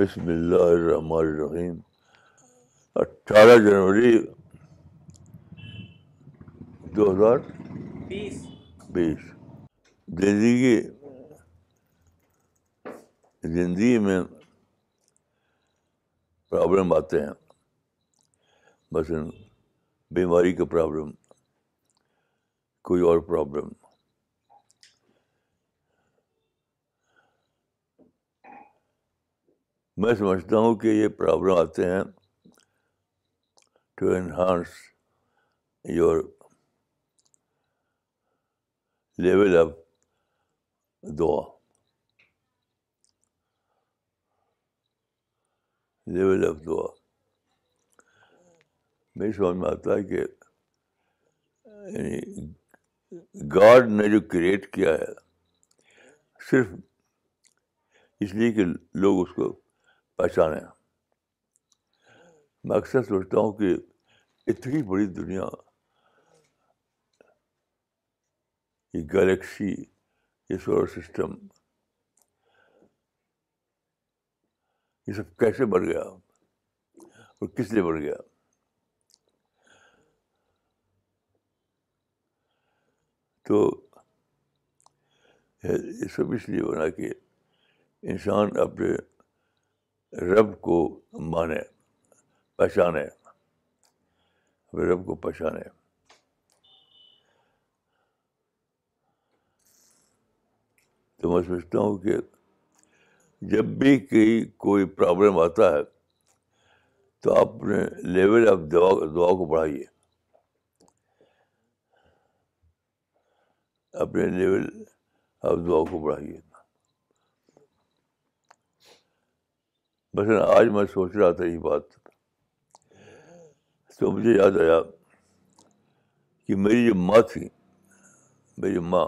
بسم اللہ الرحمن الرحیم۔ اٹھارہ جنوری دو ہزار بیس۔ زندگی زندگی میں پرابلم آتے ہیں۔ مثلاً بیماری کا پرابلم کوئی اور پرابلم۔ میں سمجھتا ہوں کہ یہ پرابلم آتے ہیں to enhance your level of دعا لیول آف دعا میری سمجھ میں آتا ہے کہ یعنی گاڈ نے جو کریٹ کیا ہے، صرف اس لیے کہ لوگ اس کو پہچانیں۔ میں اکثر سوچتا ہوں کہ اتنی بڑی دنیا، یہ گلیکسی یہ سولر سسٹم، یہ سب کیسے بڑھ گیا اور کس لیے بڑھ گیا؟ تو یہ سب اس لیے بنا کہ انسان اپنے رب کو مانے، پہچانے۔ اپنے رب کو پہچانے۔ تو میں سوچتا ہوں کہ جب بھی کہیں کوئی پرابلم آتا ہے، تو آپ اپنے لیول آف دعا دعا کو بڑھائیے۔ اپنے لیول آف دعا کو بڑھائیے۔ بس آج میں سوچ رہا تھا یہ بات تو مجھے یاد آیا کہ میری جو ماں تھی، میری ماں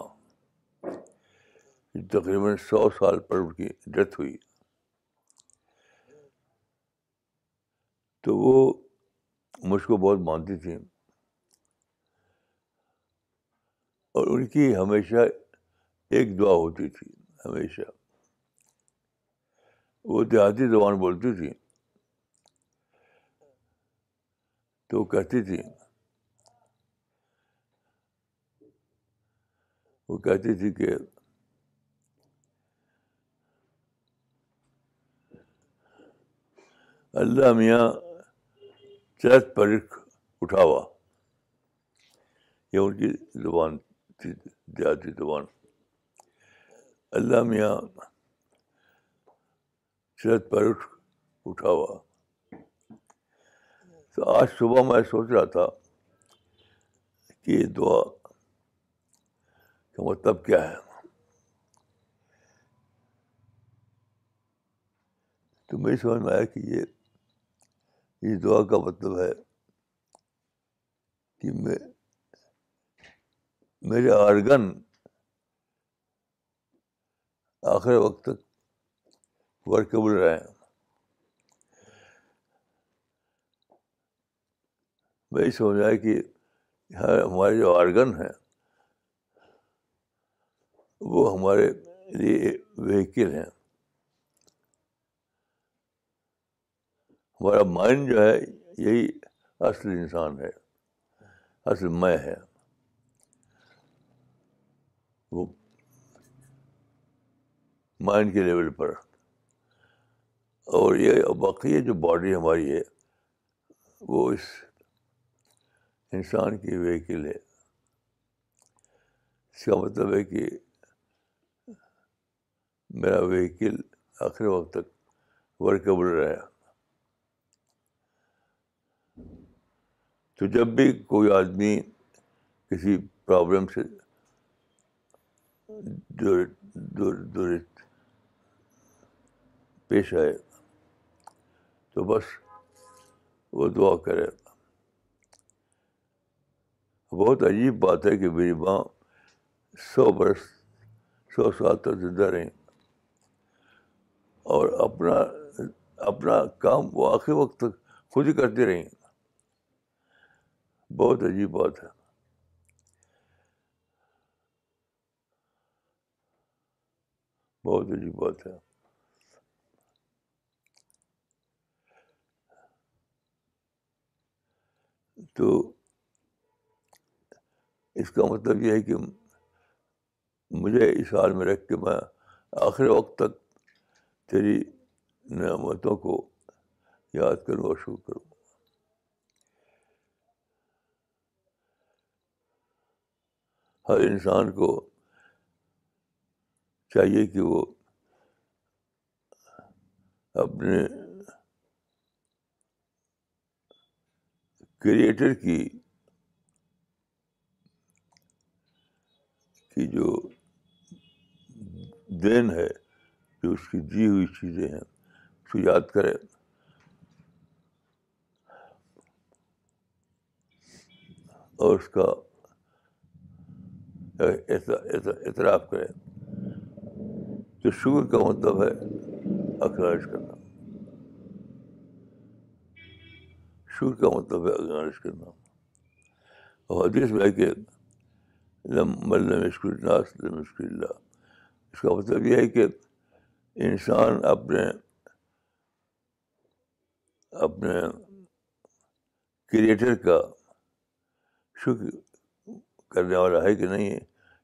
تقریباً سو سال پر ان کی ڈیتھ ہوئی۔ تو وہ مجھ کو بہت مانتی تھیں۔ اور ان کی ہمیشہ ایک دعا ہوتی تھی، ہمیشہ۔ وہ دیہاتی زبان بولتی تھی۔ تو وہ کہتی تھی۔ وہ کہتی تھی کہ اللہ میاں چرت پرکھ اٹھاوا۔ یہ ان کی زبان تھی، دیہاتی زبان۔ اللہ میاں چرت پرکھ اٹھاوا۔ تو آج صبح میں سوچ رہا تھا کہ یہ دعا کا مطلب کیا ہے؟ تو میری سمجھ میں آیا کہ یہ یہ دعا کا مطلب ہے کہ میں، میرے آرگن آخر وقت تک ورکیبل رہے۔ ہیں میں سمجھ آیا کہ ہمارے جو آرگن ہیں وہ ہمارے لیے وہیکل ہیں ہمارا مائنڈ جو ہے، یہی اصل انسان ہے، اصل میں ہے۔ وہ مائنڈ کے لیول پر۔ اور یہ باقی جو باڈی ہماری ہے، وہ اس انسان کی وہیکل ہے۔ اس کا مطلب ہے کہ میرا وہیکل آخر وقت تک ورکیبل رہے۔ تو جب بھی کوئی آدمی کسی پرابلم سے پیش آئے تو بس وہ دعا کرے۔ بہت عجیب بات ہے کہ میری ماں سو برس، سو سال تک زندہ رہیں اور اپنا اپنا کام وہ آخر وقت تک خود ہی کرتی رہیں بہت عجیب بات ہے۔ بہت عجیب بات ہے۔ تو اس کا مطلب یہ ہے کہ مجھے اس حال میں رکھ کے میں آخر وقت تک تیری نعمتوں کو یاد کروں اور شکر کروں۔ ہر انسان کو چاہیے کہ وہ اپنے کریٹر کی کی جو دین ہے، جو اس کی دی ہوئی چیزیں ہیں، اس کو یاد کرے اور اس کا اعتراف کرے تو شکر کا مطلب ہے اخراج کرنا۔ شکر کا مطلب ہے اخراج کرنا اور حدیث میں کہ مشکل الناس مشکل اللہ۔ اس کا مطلب یہ ہے کہ انسان اپنے اپنے کریٹر کا شکر کرنے والا ہے کہ نہیں ہے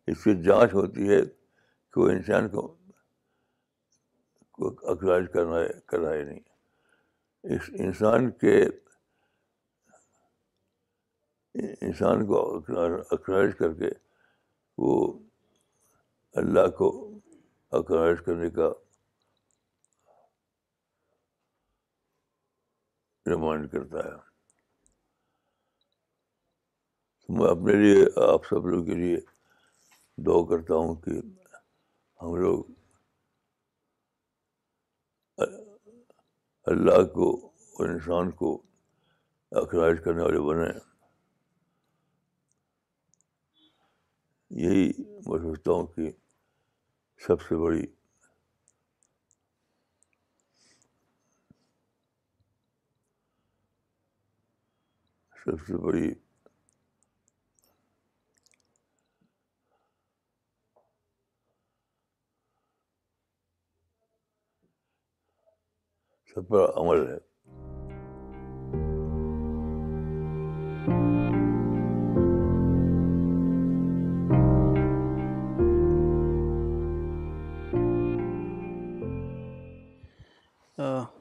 اس کی جانچ ہوتی ہے کہ وہ انسان کو اخراج کرنا ہے، کر رہا ہے نہیں۔ اس انسان کے انسان کو اخراج کر کے وہ اللہ کو اخراج کرنے کا ریمائنڈ کرتا ہے۔ میں اپنے لیے آپ سب لوگوں کے لیے دعا کرتا ہوں کہ ہم لوگ اللہ کو اور انسان کو اخراج کرنے والے بنے یہی میں سوچتا ہوں کہ سب سے بڑی سب سے بڑی سب پر عمل ہے۔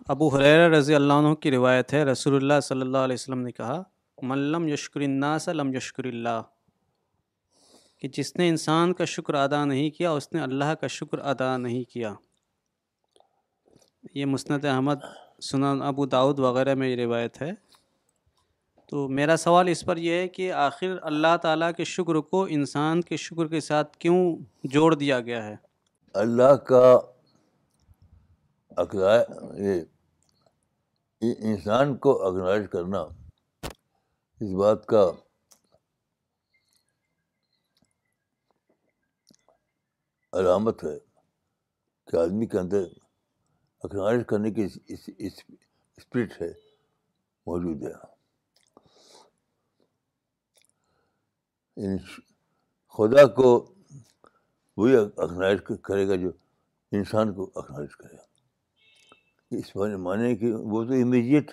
ابو حریر رضی اللہ عنہ کی روایت ہے، رسول اللہ صلی اللہ علیہ وسلم نے کہا ملم یشکر الناس لم یشکر اللہ. کہ جس نے انسان کا شکر ادا نہیں کیا، اس نے اللہ کا شکر ادا نہیں کیا۔ یہ مسند احمد، سنن ابو داود وغیرہ میں یہ روایت ہے۔ تو میرا سوال اس پر یہ ہے کہ آخر اللہ تعالیٰ کے شکر کو انسان کے شکر کے ساتھ کیوں جوڑ دیا گیا ہے؟ اللہ کا یہ انسان کو اگنائز کرنا اس بات کا علامت ہے کہ آدمی کے اندر اکنالج کرنے کی اسپرٹ ہے، موجود ہے۔ یعنی خدا کو وہی اکنالج کرے گا جو انسان کو اکنالج کرے گا۔ اس معنی کہ وہ تو امیجیٹ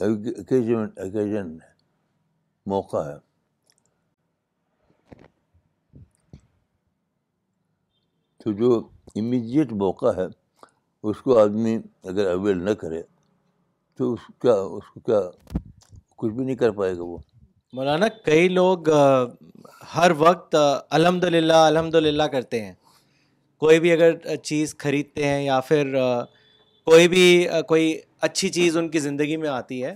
اکیجن موقع ہے۔ تو جو امیجیٹ موقع ہے، اس کو آدمی اگر اویل نہ کرے، تو اس کیا اس کو کیا کچھ بھی نہیں کر پائے گا وہ۔ مولانا، کئی لوگ ہر وقت الحمد للہ الحمد للہ کرتے ہیں۔ کوئی بھی اگر چیز خریدتے ہیں یا پھر کوئی بھی کوئی اچھی چیز ان کی زندگی میں آتی ہے،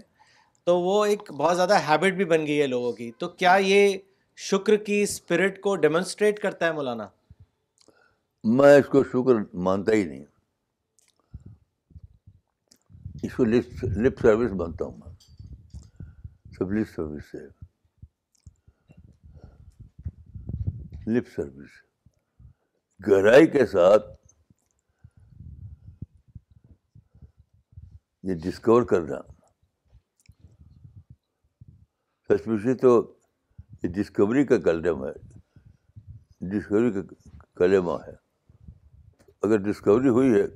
تو وہ ایک بہت زیادہ ہیبٹ بھی بن گئی ہے لوگوں کی۔ تو کیا یہ شکر کی اسپرٹ کو ڈیمونسٹریٹ کرتا ہے مولانا؟ میں اس کو شکر مانتا ہی نہیں اس کو لپ سروس مانتا ہوں میں۔ سب لپ سروس سے لپ سروس گہرائی کے ساتھ یہ ڈسکور کرنا۔ سچ پوچھے تو یہ ڈسکوری کا کلم ہے۔ ڈسکوری کا کلمہ ہے۔ اگر ڈسکوری ہوئی ہے،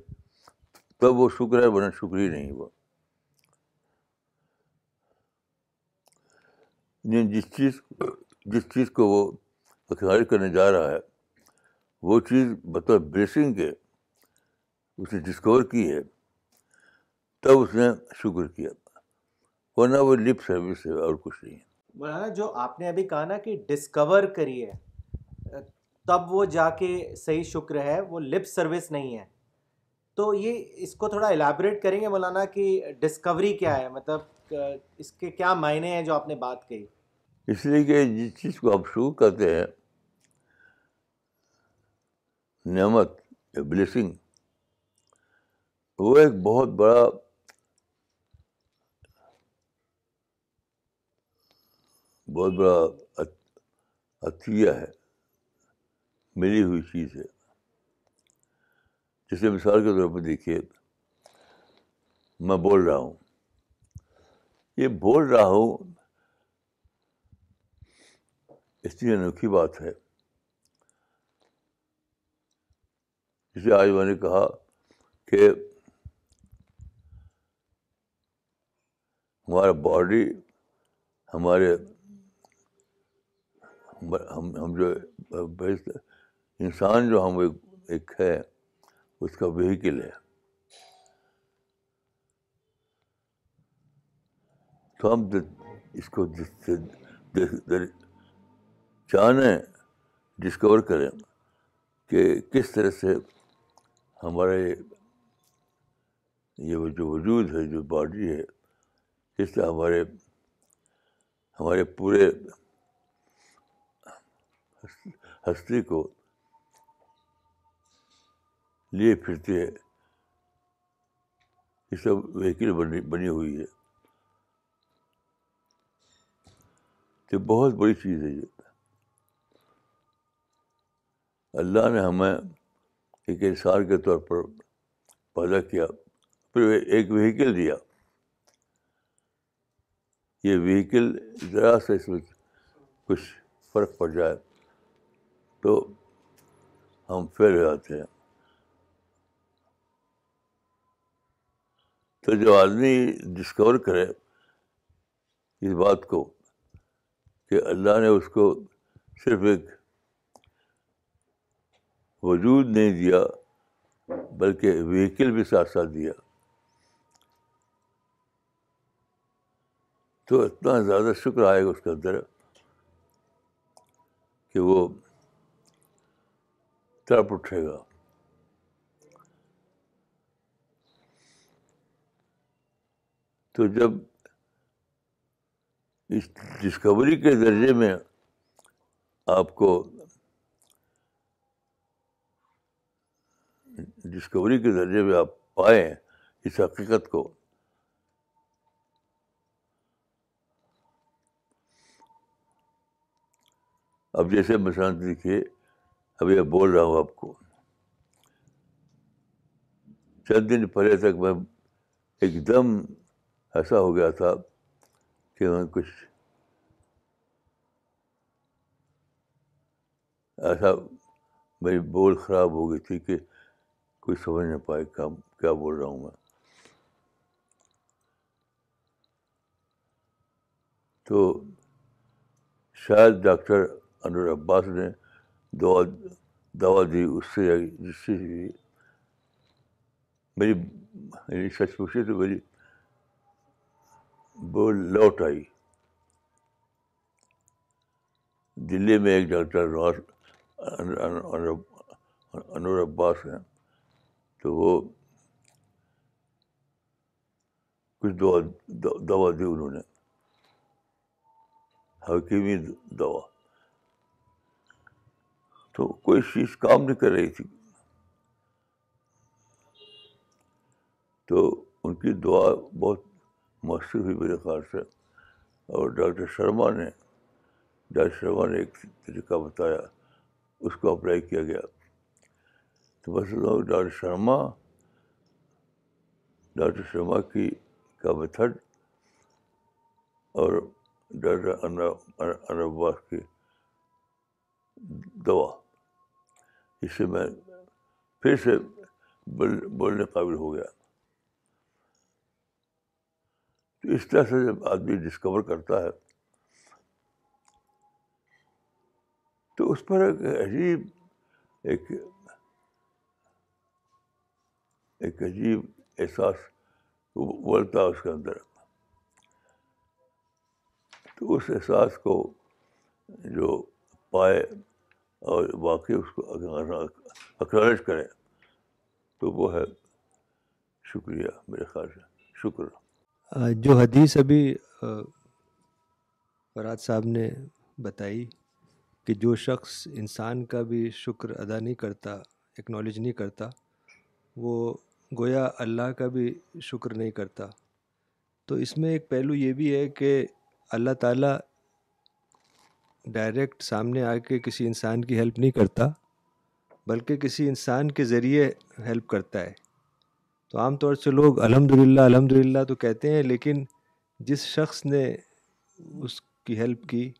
تب وہ شکر ہے، ورنہ شکر ہی نہیں ہوا۔ یعنی جس چیز جس چیز کو وہ اختیار کرنے جا رہا ہے وہ چیز بطور بلیسنگ کے اس نے ڈسکور کی ہے تب اس نے شکر کیا۔ ورنہ وہ لپ سروس ہے اور کچھ نہیں ہے۔ مولانا جو آپ نے ابھی کہا نا کہ ڈسکور کری ہے تب وہ جا کے صحیح شکر ہے وہ لپ سروس نہیں ہے۔ تو یہ اس کو تھوڑا الیبریٹ کریں گے مولانا کہ ڈسکوری کیا ہے؟ مطلب اس کے کیا معنی ہیں جو آپ نے بات کہی؟ اس لیے کہ جس چیز کو آپ شروع کرتے ہیں نعمت بلیسنگ وہ ایک بہت بڑا بہت بڑا عطیہ ہے، ملی ہوئی چیز ہے۔ جیسے مثال کے طور پر دیکھیے، میں بول رہا ہوں۔ یہ بول رہا ہوں اتنی انوکھی بات ہے۔ جسے آج میں نے کہا کہ ہمارا باڈی ہمارے ہم ہم جو انسان جو ہم ایک ہے اس کا وہیکل ہے۔ تو ہم اس کو جانیں ڈسکور کریں کہ کس طرح سے ہمارے یہ جو وجود ہے، جو باڈی ہے کس طرح ہمارے ہمارے پورے ہستی کو لیے پھرتی ہے۔ یہ سب وہیکل بنی بنی ہوئی ہے۔ تو بہت بڑی چیز ہے یہ۔ اللہ نے ہمیں ایک انسان کے طور پر پیدا کیا، پھر ایک وہیکل دیا۔ یہ وہیکل ذرا سے اس میں کچھ فرق پڑ جائے تو ہم فیل ہو جاتے ہیں۔ تو جو آدمی ڈسکور کرے اس بات کو کہ اللہ نے اس کو صرف ایک وجود نہیں دیا، بلکہ وہیکل بھی ساتھ ساتھ دیا۔ تو اتنا زیادہ شکر آئے گا اس کے اندر کہ وہ تڑپ اٹھے گا۔ تو جب اس ڈسکوری کے درجے میں آپ کو ڈسکوری کے درجے میں آپ پائیں اس حقیقت کو۔ اب جیسے مثلاً دیکھیے ابھی اب بول رہا ہوں آپ کو۔ چند دن پہلے تک میں ایک دم ایسا ہو گیا تھا کہ میں کچھ ایسا میری بول خراب ہو گئی تھی کہ کوئی سمجھ نہ پائے کیا کیا بول رہا ہوں میں؟ تو شاید ڈاکٹر انور عباس نے دوا دوا دی، اس سے جس سے میری میری سچ پوچھے تو میری بول لوٹ آئی۔ دلی میں ایک ڈاکٹر انور عباس ہیں۔ تو وہ کچھ دوا دوا دی انہوں نے۔ حکیمی دوا تو کوئی چیز کام نہیں کر رہی تھی۔ تو ان کی دعا بہت مؤثر ہوئی میرے خیال سے۔ اور ڈاکٹر شرما نے ڈاکٹر شرما نے ایک طریقہ بتایا، اس کو اپلائی کیا گیا۔ تو بس ڈاکٹر شرما ڈاکٹر شرما کی کا میتھڈ اور ڈاکٹر انباس کی دوا۔ اس سے میں پھر سے بولنے قابل ہو گیا۔ تو اس طرح سے جب آدمی ڈسکور کرتا ہے، تو اس پر ایک عجیب، ایک ایک عجیب احساس بولتا اس کے اندر۔ تو اس احساس کو جو پائے اور واقعی اس کو اکنالج کرے تو وہ ہے۔ شکریہ میرے خیال سے۔ شکر۔ جو حدیث ابھی فراد صاحب نے بتائی کہ جو شخص انسان کا بھی شکر ادا نہیں کرتا اکنالج نہیں کرتا، وہ گویا اللہ کا بھی شکر نہیں کرتا۔ تو اس میں ایک پہلو یہ بھی ہے کہ اللہ تعالیٰ ڈائریکٹ سامنے آ کے کسی انسان کی ہیلپ نہیں کرتا، بلکہ کسی انسان کے ذریعے ہیلپ کرتا ہے۔ تو عام طور سے لوگ الحمد للہ الحمد للہ تو کہتے ہیں، لیکن جس شخص نے اس کی ہیلپ کی،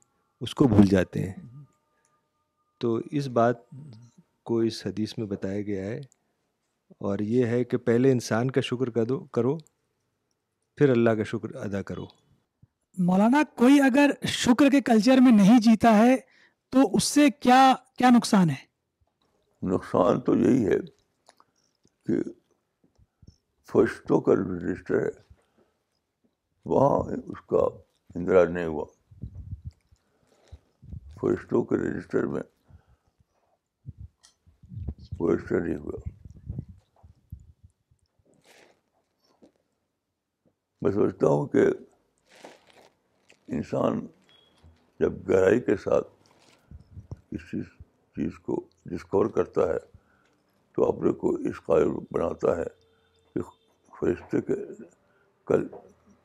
اس کو بھول جاتے ہیں۔ تو اس بات کو اس حدیث میں بتایا گیا ہے اور یہ ہے کہ پہلے انسان کا شکر کر دو کرو پھر اللہ کا شکر ادا کرو۔ مولانا کوئی اگر شکر کے کلچر میں نہیں جیتا ہے تو اس سے کیا کیا نقصان ہے؟ نقصان تو یہی ہے کہ فرشتوں کا رجسٹر ہے وہاں اس کا اندراج نہیں ہوا۔ فرشتوں کے رجسٹر میں رجسٹر نہیں ہوا۔ میں سوچتا ہوں کہ انسان جب گہرائی کے ساتھ کسی چیز کو ڈسکور کرتا ہے، تو اپنے کو اس قائل بناتا ہے کہ فرشتے کے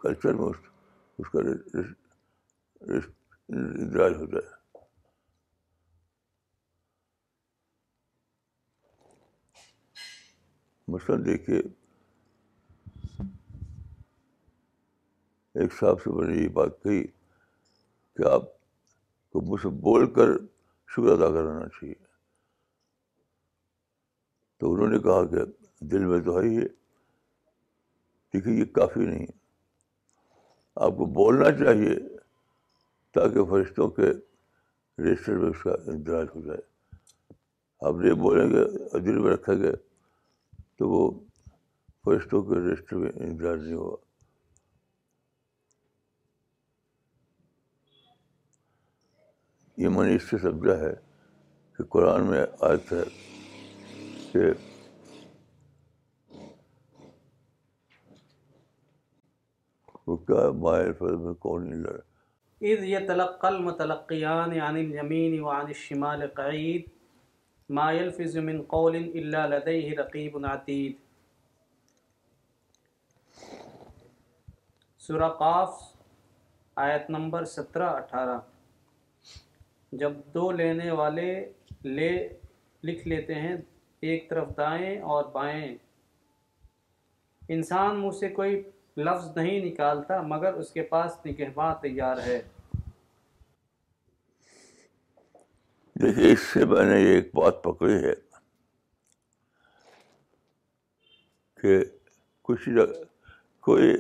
کلچر میں اس کا اندراج ہو جائے مثلاً دیکھیے ایک صاحب سے میں نے یہ بات کہی کہ آپ کو مجھ سے بول کر شکر ادا کرنا چاہیے۔ تو انہوں نے کہا کہ دل میں تو ہے ہی دیکھیے یہ کافی نہیں آپ کو بولنا چاہیے تاکہ فرشتوں کے رجسٹر میں اس کا اندراج ہو جائے۔ آپ نہیں بولیں گے دل میں رکھیں گے تو وہ فرشتوں کے رجسٹر میں اندراج نہیں ہوگا یہ میں نے اس سے سمجھا ہے کہ قرآن میں آیت ہے کہ وہ کیا مائر فرد میں کون نہیں لڑا؟ اذ يتلقى المتلقيان عن اليمين وعن الشمال قعيد ما يلفظ من قول الا لديه رقيب عتيد سورہ قاف، آیت نمبر سترہ اٹھارہ۔ جب دو لینے والے لے لکھ لیتے ہیں، ایک طرف دائیں اور بائیں۔ انسان منہ سے کوئی لفظ نہیں نکالتا، مگر اس کے پاس نگہباں تیار ہے۔ دیکھیے، اس سے میں نے ایک بات پکڑی ہے کہ کچھ کوئی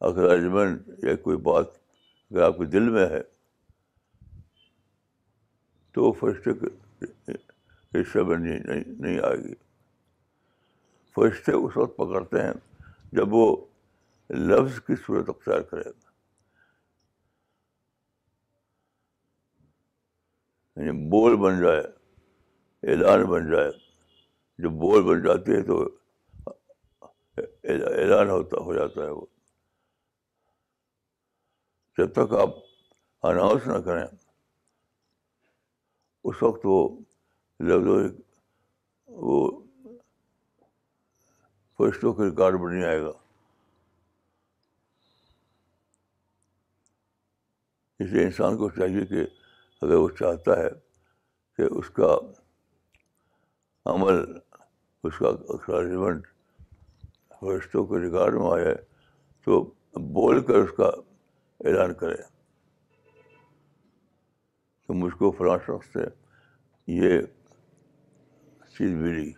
اکراجمنٹ یا کوئی بات اگر آپ کے دل میں ہے تو وہ فرشتے حصے میں نہیں نہیں آئے گی۔ فرشتے اس وقت پکڑتے ہیں جب وہ لفظ کی صورت اختیار کرے۔ گا یعنی بول بن جائے، اعلان بن جائے۔ جب بول بن جاتی ہے تو اعلان ہوتا ہو جاتا ہے وہ۔ جب تک آپ اناؤنس نہ کریں اس وقت وہ لفظ وہ فرشتوں کے ریکارڈ میں نہیں آئے گا۔ اس لیے انسان کو چاہیے کہ اگر وہ چاہتا ہے کہ اس کا عمل، اس کا اخراجمنٹ فرشتوں کے ریکارڈ میں آئے تو بول کر اس کا اعلان کرے۔ کہ مجھ کو فلاں شخص سے یہ چیز ملی۔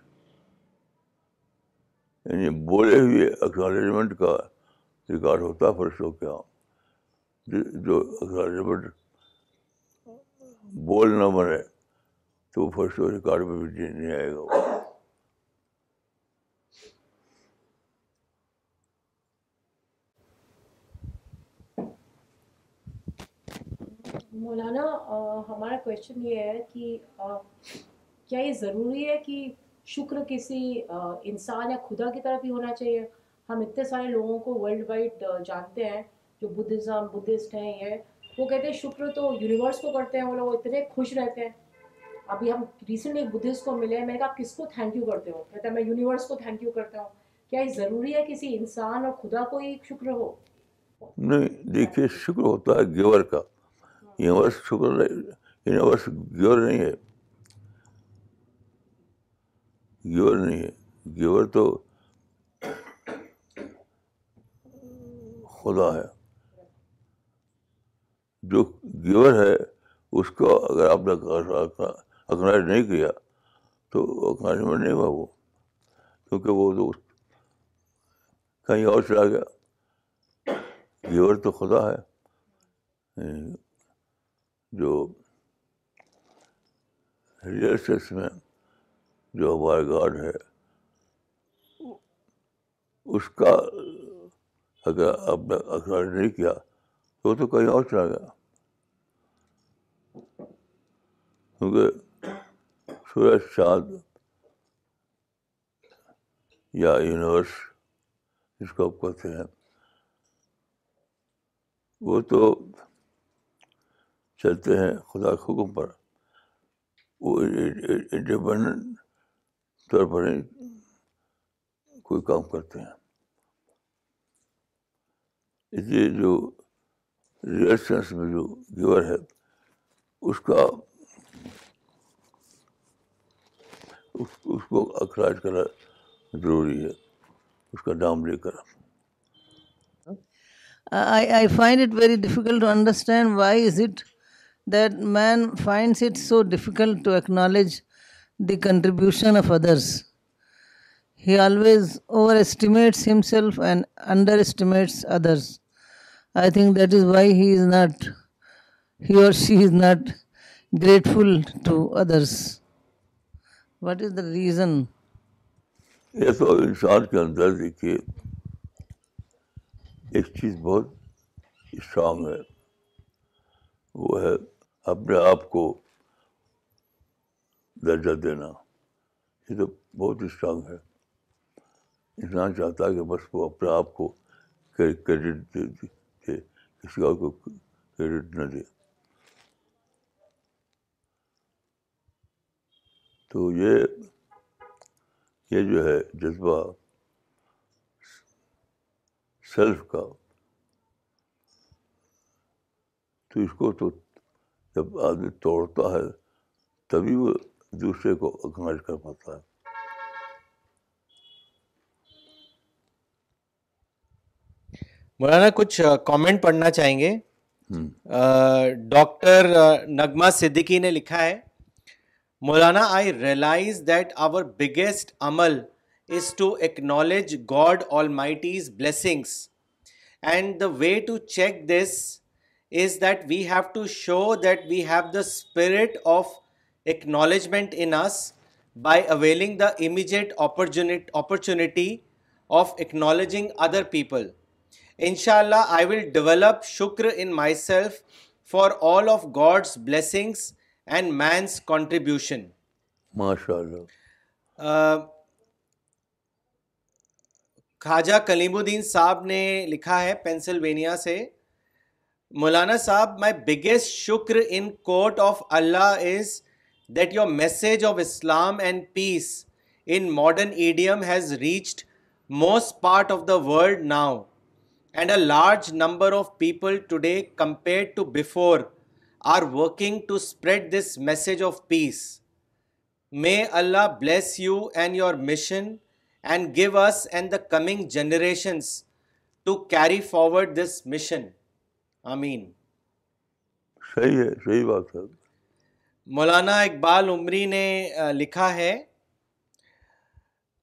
یعنی بولے ہوئے اکنالجمنٹ کا ریکارڈ ہوتا ہے فرشتوں کے یہاں جو اکنالجمنٹ بول نہ بنے تو وہ فرشتوں ریکارڈ میں بھی نہیں آئے گا۔ مولانا ہمارا کوشچن یہ ہے کہ کیا یہ ضروری ہے کہ شکر کسی انسان یا خدا کی طرف ہی ہونا چاہیے؟ ہم اتنے سارے لوگوں کو ورلڈ وائڈ جانتے ہیں جو بدھزم بدھسٹ ہیں، یہ، وہ کہتے ہیں شکر تو یونیورس کو کرتے ہیں، وہ لوگ اتنے خوش رہتے ہیں۔ ابھی ہم ریسنٹلی ایک بدھسٹ کو ملے ہیں میں نے کہا آپ کس کو تھینک یو کرتے ہو؟ کہتے ہیں میں یونیورس کو تھینک یو کرتا ہوں۔ کیا یہ ضروری ہے کسی انسان اور خدا کو ہی شکر ہو؟ نہیں، دیکھیے، شکر ہوتا ہے گیور کا۔ یونیورس شکر یونیورس گیور نہیں ہے۔ گیور نہیں ہے۔ گیور تو خدا ہے۔ جو گیور ہے، اس کو اگر آپ نے اکناج نہیں کیا، تو اکناجمنٹ نہیں ہوا وہ۔ کیونکہ وہ تو کہیں اور چلا گیا۔ گیور تو خدا ہے۔ جو ریئل سینس میں جو ہمارا گاڈ ہے اس کا اگر آپ نے اخراج نہیں کیا، تو تو کہیں اور چلا گیا۔ کیونکہ سورج، چاند یا یونیورس جس کو آپ کہتے ہیں، وہ تو چلتے ہیں خدا کے حکم پر۔ وہ انڈیپینڈنٹ طور پر کوئی کام کرتے ہیں۔ اس لیے جو ریئل سینس میں جو گیور ہے، اس کا، اس کو اخراج کرنا ضروری ہے، اس کا نام لے کر۔ I find it very difficult to understand why is it that man find it so difficult to acknowledge the contribution of others he always overestimate him underestimates others I think that is why he is not he or she is not grateful to others what is the reason تو اندر دیکھیے، ایک چیز بہت ہے، وہ ہے اپنے آپ کو درجہ دینا، یہ تو بہت اسٹرانگ ہے۔ انسان چاہتا ہے کہ بس وہ اپنے آپ کو کریڈٹ دے کہ کسی اور کو کریڈٹ نہ دے۔ تو یہ یہ جو ہے جذبہ سیلف کا، تو اس کو تو جب آدمی توڑتا ہے تبھی وہ دوسرے کو اکنالج کر پاتا ہے۔ مولانا کچھ کامنٹ پڑھنا چاہیں گے؟ ڈاکٹر نغمہ صدیقی نے لکھا ہے مولانا I realize that our biggest عمل is to acknowledge God almighty's blessings and the way to check this is that we have to show that we have the spirit of acknowledgement in us by availing the immediate opportunity of acknowledging other people ان شاء اللہ I will develop شکر in myself for all of God's blessings and man's contribution ماشاء اللہ خواجہ کلیم الدین صاحب نے لکھا ہے Pennsylvania سے مولانا صاحب مائی بگیسٹ شکر in court of Allah is that your message of Islam and peace in modern idiom has reached most part of the world now and a large number of people today compare to before are working to spread this message of peace may Allah bless you and your mission and give us and the coming generations to carry forward this mission آمین۔ صحیح ہے صحیح بات ہے۔ مولانا اقبال عمری نے لکھا ہے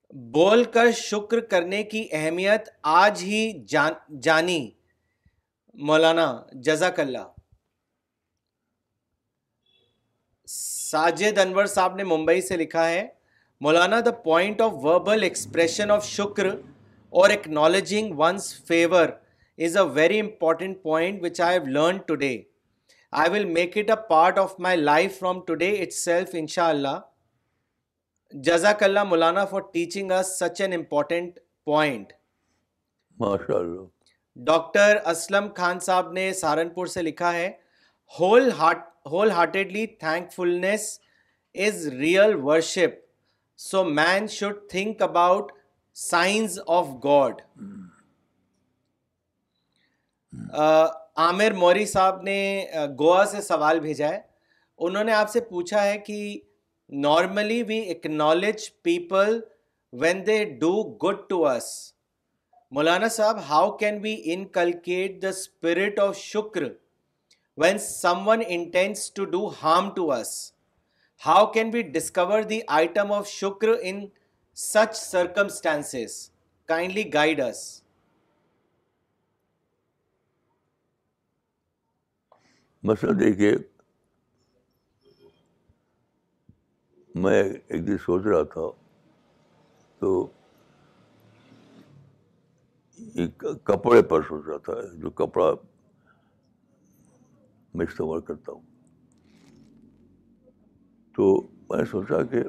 بول کر شکر کرنے کی اہمیت آج ہی جان جانی۔ مولانا جزاک اللہ۔ ساجد انور صاحب نے ممبئی سے لکھا ہے مولانا the point of verbal expression of شکر or acknowledging one's favour very important point learn today I will make it a part of my life ان شاء اللہ جزاک اللہ مولانا for teaching doctor Aslam Khan Sahib نے سہارنپور سے لکھا ہے whole heart wholeheartedly thankfulness is real worship so man should think about signs of God Aamir Mori Sahib نے گوا سے سوال بھیجا ہے۔ انہوں نے آپ سے پوچھا ہے کہ normally we acknowledge people when they do good to us مولانا صاحب how can we inculcate the spirit of شکر when someone intends to do harm to us how can we discover the item of شکر in such circumstances kindly guide us مثلا دیکھیے، میں ایک دن سوچ رہا تھا، تو کپڑے پر سوچ رہا تھا، جو کپڑا میں استعمال کرتا ہوں۔ تو میں نے سوچا کہ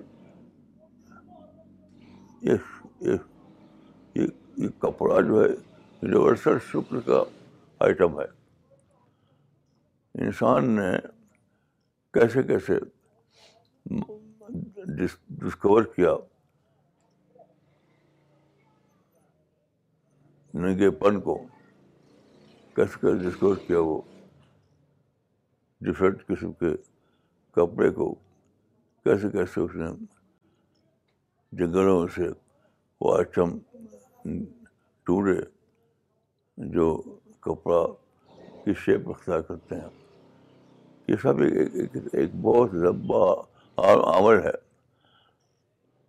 یہ یہ کپڑا جو ہے، یونیورسل شکر کا آئٹم ہے۔ انسان نے کیسے کیسے ڈسکور کیا؟ ننگے پن کو کیسے کیسے ڈسکور کیا وہ؟ ڈفرینٹ قسم کے کپڑے کو کیسے کیسے اس نے جنگلوں سے وہ آئٹم ٹوڑے جو کپڑا کی شیپ اختیار کرتے ہیں۔ یہ سب ایک ایک بہت لمبا عمل ہے۔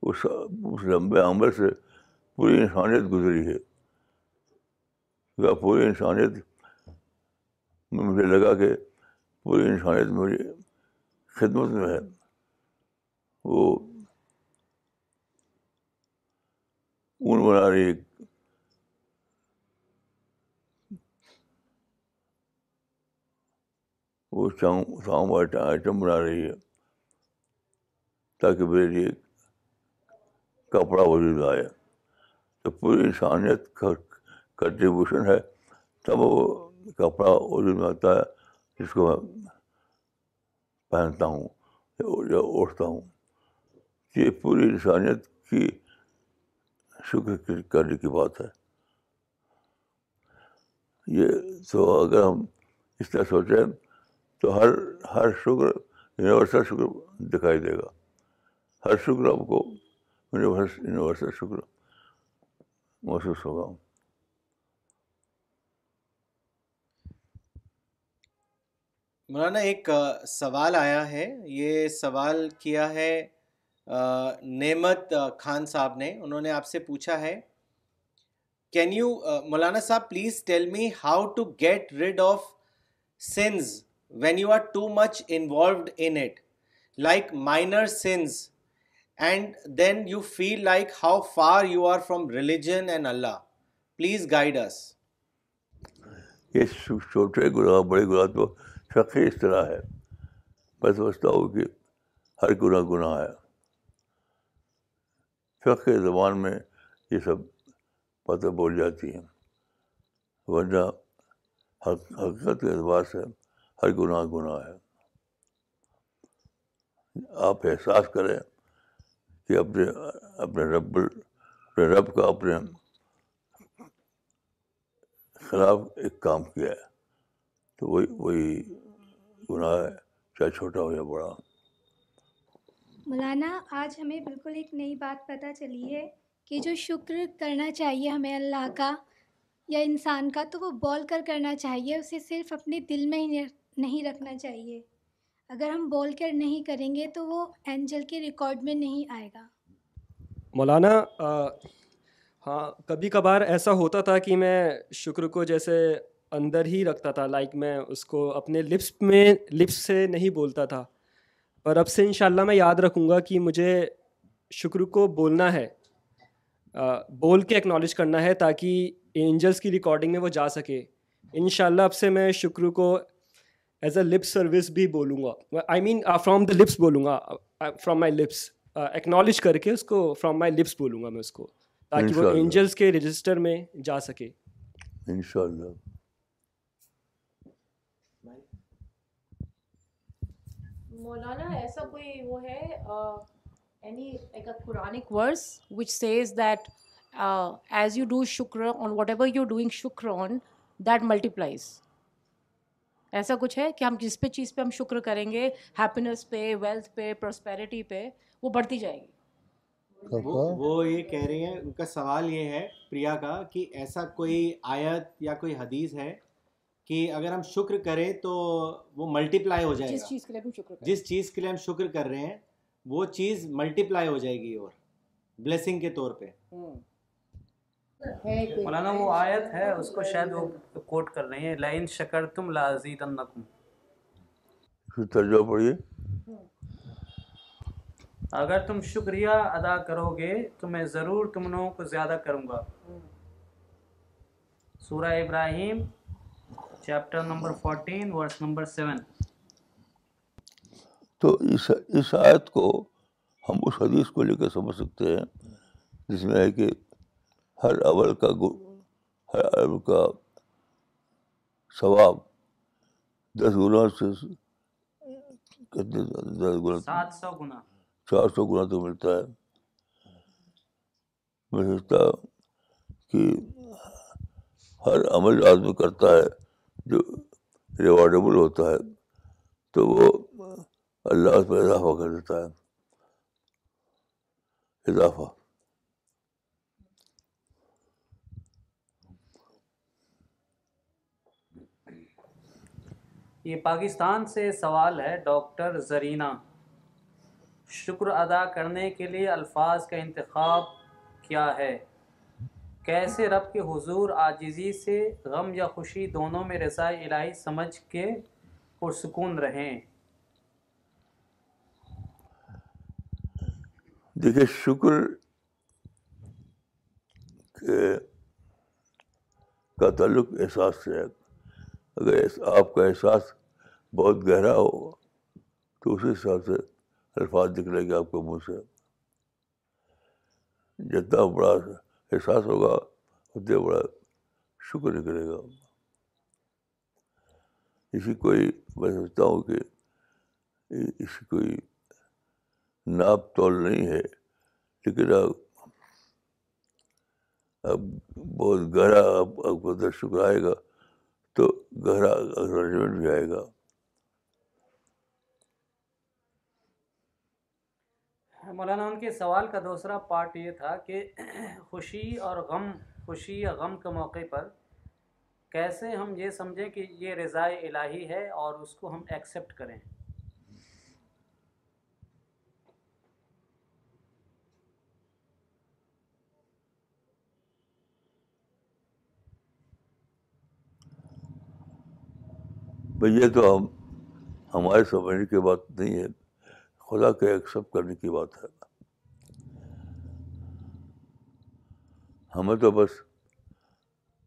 اس اس لمبے عمل سے پوری انسانیت گزری ہے۔ پوری انسانیت میں مجھے لگا کہ پوری انسانیت میری خدمت میں ہے۔ وہ اون بنا رہی ہے۔ وہ سام آئٹم بنا رہی ہے، تاکہ میرے لیے کپڑا وجود آئے۔ تو پوری انسانیت کا کنٹریبیوشن ہے۔ تب وہ کپڑا وجود میں آتا ہے، جس کو میں پہنتا ہوں یا اوڑھتا ہوں۔ یہ پوری انسانیت کی شکر کرنے کی بات ہے۔ یہ تو اگر ہم اس طرح سوچیں تو ہر ہر شکر، یونیورسل شکر دکھائی دے گا۔ ہر شکر آپ کو یونیورسل شکر محسوس ہوگا۔ مولانا، ایک سوال آیا ہے۔ یہ سوال کیا ہے نعمت خان صاحب نے۔ انہوں نے آپ سے پوچھا ہے can you Maulana Sahib please tell me how to get rid of sins when you are too much involved in it like minor sins and then you feel like how far you are from religion and Allah please guide us یہ چھوٹے گناہ، بڑے گناہ تو فقی اس طرح ہے۔ میں سمجھتا ہوں کہ ہر گناہ گناہ ہے۔ فقہ زبان میں یہ سب باتیں بول جاتی ہیں۔ ورنہ حقیقت کے اعتبار سے ہر گناہ گناہ ہے۔ آپ احساس کریں کہ اپنے اپنے رب اپنے رب کا اپنے خلاف ایک کام کیا ہے۔ تو وہی وہی گناہ ہے، چاہے چھوٹا ہو یا بڑا۔ مولانا، آج ہمیں بالکل ایک نئی بات پتہ چلی ہے کہ جو شکر کرنا چاہیے ہمیں اللہ کا یا انسان کا، تو وہ بول کر کرنا چاہیے، اسے صرف اپنے دل میں ہی نہیں رکھنا چاہیے۔ اگر ہم بول کر نہیں کریں گے تو وہ اینجل کے ریکارڈ میں نہیں آئے گا۔ مولانا ہاں کبھی کبھار ایسا ہوتا تھا کہ میں شکر کو جیسے اندر ہی رکھتا تھا لائک میں اس کو اپنے لپس میں لپس سے نہیں بولتا تھا۔ پر اب سے انشاءاللہ میں یاد رکھوں گا کہ مجھے شکر کو بولنا ہے۔ بول کے اکنالج کرنا ہے تاکہ اینجلس کی ریکارڈنگ میں وہ جا سکے۔ ان شاء اللہ اب سے میں شکر کو ایز اے لپ سروس بھی بولوں گا۔ آئی مین فرام دا لپس بولوں گا۔ فرام مائی لپس اکنالج کر کے اس کو فرام مائی لپس بولوں گا میں اس کو۔ تاکہ وہ اینجلس کے رجسٹر میں جا سکے۔ ان شاء اللہ مولانا ایسا کوئی وہ ہے any like a Quranic verse which says that uh, as you do shukr on whatever you're doing shukr on, that multiplies. ایسا کچھ ہے کہ ہم جس پہ چیز پہ ہم شکر کریں گے ہیپینس پہ ویلتھ پہ پراسپیرٹی پہ وہ بڑھتی جائے گی۔ وہ یہ کہہ رہی ہیں ان کا سوال یہ ہے پریا کا کہ ایسا کوئی آیت یا کوئی حدیث ہے کہ اگر ہم شکر کریں تو وہ ملٹی پلائی ہو جائے گا۔ جس چیز کے لیے ہم شکر جس چیز کے لیے ہم شکر کر رہے ہیں وہ چیز ملٹی پلائی ہو جائے گی اور بلیسنگ کے طور پہ۔ مولانا وہ آیت ہے اس کو شاید وہ کوٹ کر رہے ہیں لائن شکر تم لازید ترجمہ پڑھیے۔ اگر تم شکریہ ادا کرو گے تو میں ضرور تم لوگوں کو زیادہ کروں گا۔ سورہ Ibrahim chapter number fourteen verse number seven تو اس اس آیت کو ہم اس حدیث کو لے کے سمجھ سکتے ہیں جس میں ہے کہ ہر اول کا ہر اول کا ثواب دس گنا سے کتنے دس گنا؟ سات سو گنا۔ چار سو گنا تو ملتا ہے۔ میں سوچتا کہ ہر عمل آدمی کرتا ہے جو ریوارڈیبل ہوتا ہے تو وہ اللہ اس پر اضافہ کر دیتا ہے۔ اضافہ۔ یہ پاکستان سے سوال ہے، ڈاکٹر زرینہ۔ شکر ادا کرنے کے لیے الفاظ کا انتخاب کیا ہے؟ کیسے رب کے حضور آجزی سے غم یا خوشی دونوں میں رضاء الہی سمجھ کے پرسکون رہیں؟ دیکھیے، شکر کا تعلق احساس سے ہے۔ اگر آپ کا احساس بہت گہرا ہو، تو اسی حساب سے الفاظ نکلے گا آپ کے منہ سے۔ جتنا بڑا احساس ہوگا اتنا بڑا شکر نکلے گا۔ اسی کوئی میں سمجھتا ہوں کہ اسی کوئی ناپ تول نہیں ہے، لیکن اب اب بہت گہرا آپ کو شکر آئے گا۔ تو گہرا اکنالجمنٹ بھی آئے گا۔ مولانا، ان کے سوال کا دوسرا پارٹ یہ تھا کہ خوشی اور غم، خوشی یا غم کے موقع پر کیسے ہم یہ سمجھیں کہ یہ رضاء الہی ہے اور اس کو ہم ایکسیپٹ کریں۔ بھائی یہ تو ہم ہمارے سمجھنے کی بات نہیں ہے۔ خدا کے ایکسیپٹ کرنے کی بات ہے۔ ہمیں تو بس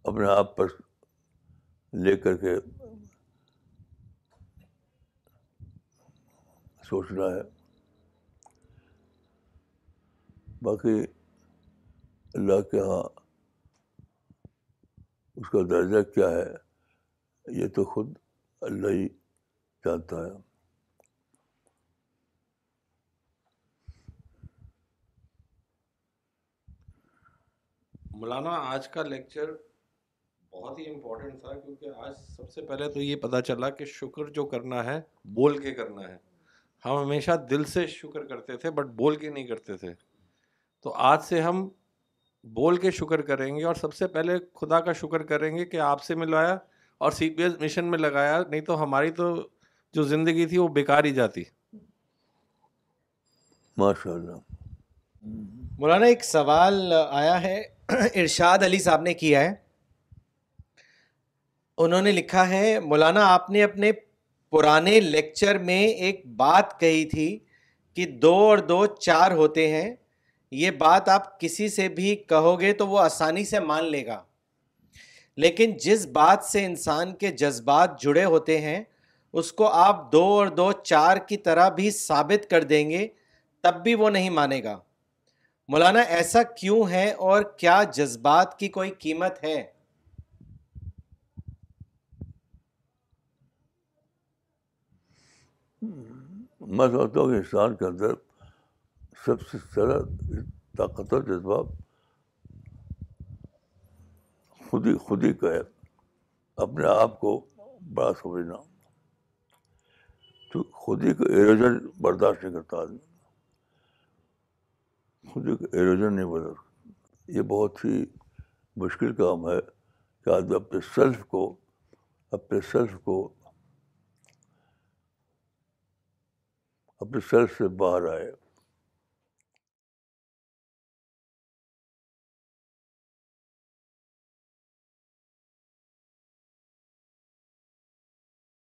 اپنے آپ پر لے کر کے سوچنا ہے۔ باقی اللہ کے یہاں اس کا درجہ کیا ہے، یہ تو خود اللہ ہی جانتا ہے۔ مولانا، آج کا لیکچر بہت ہی امپورٹنٹ تھا، کیونکہ آج سب سے پہلے تو یہ پتا چلا کہ شکر جو کرنا ہے، بول کے کرنا ہے۔ ہم ہمیشہ دل سے شکر کرتے تھے بٹ بول کے نہیں کرتے تھے۔ تو آج سے ہم بول کے شکر کریں گے اور سب سے پہلے خدا کا شکر کریں گے کہ آپ سے ملوایا۔ اور سی پی ایس مشن میں لگایا نہیں تو ہماری تو جو زندگی تھی وہ بیکار ہی جاتی۔ ماشاء اللہ مولانا ایک سوال آیا ہے۔ ارشاد علی صاحب نے کیا ہے۔ انہوں نے لکھا ہے مولانا آپ نے اپنے پرانے لیکچر میں ایک بات کہی تھی کہ دو اور دو چار ہوتے ہیں۔ یہ بات آپ کسی سے بھی کہو گے تو وہ آسانی سے مان لے گا۔ لیکن جس بات سے انسان کے جذبات جڑے ہوتے ہیں، اس کو آپ دو اور دو چار کی طرح بھی ثابت کر دیں گے، تب بھی وہ نہیں مانے گا۔ مولانا، ایسا کیوں ہے اور کیا جذبات کی کوئی قیمت ہے؟ میں سمجھتا ہوں کہ انسان کے اندر سب سے زیادہ طاقتور جذبہ خود ہی خود ہی کا اپنے آپ کو بڑا سمجھنا۔ تو خود ہی کا ایروجن برداشت نہیں کرتا آدمی۔ خود ہی کا ایروجن نہیں برداشت یہ بہت ہی مشکل کام ہے کہ آدمی اپنے سیلف کو اپنے سیلف کو اپنے سیلف سے باہر آئے۔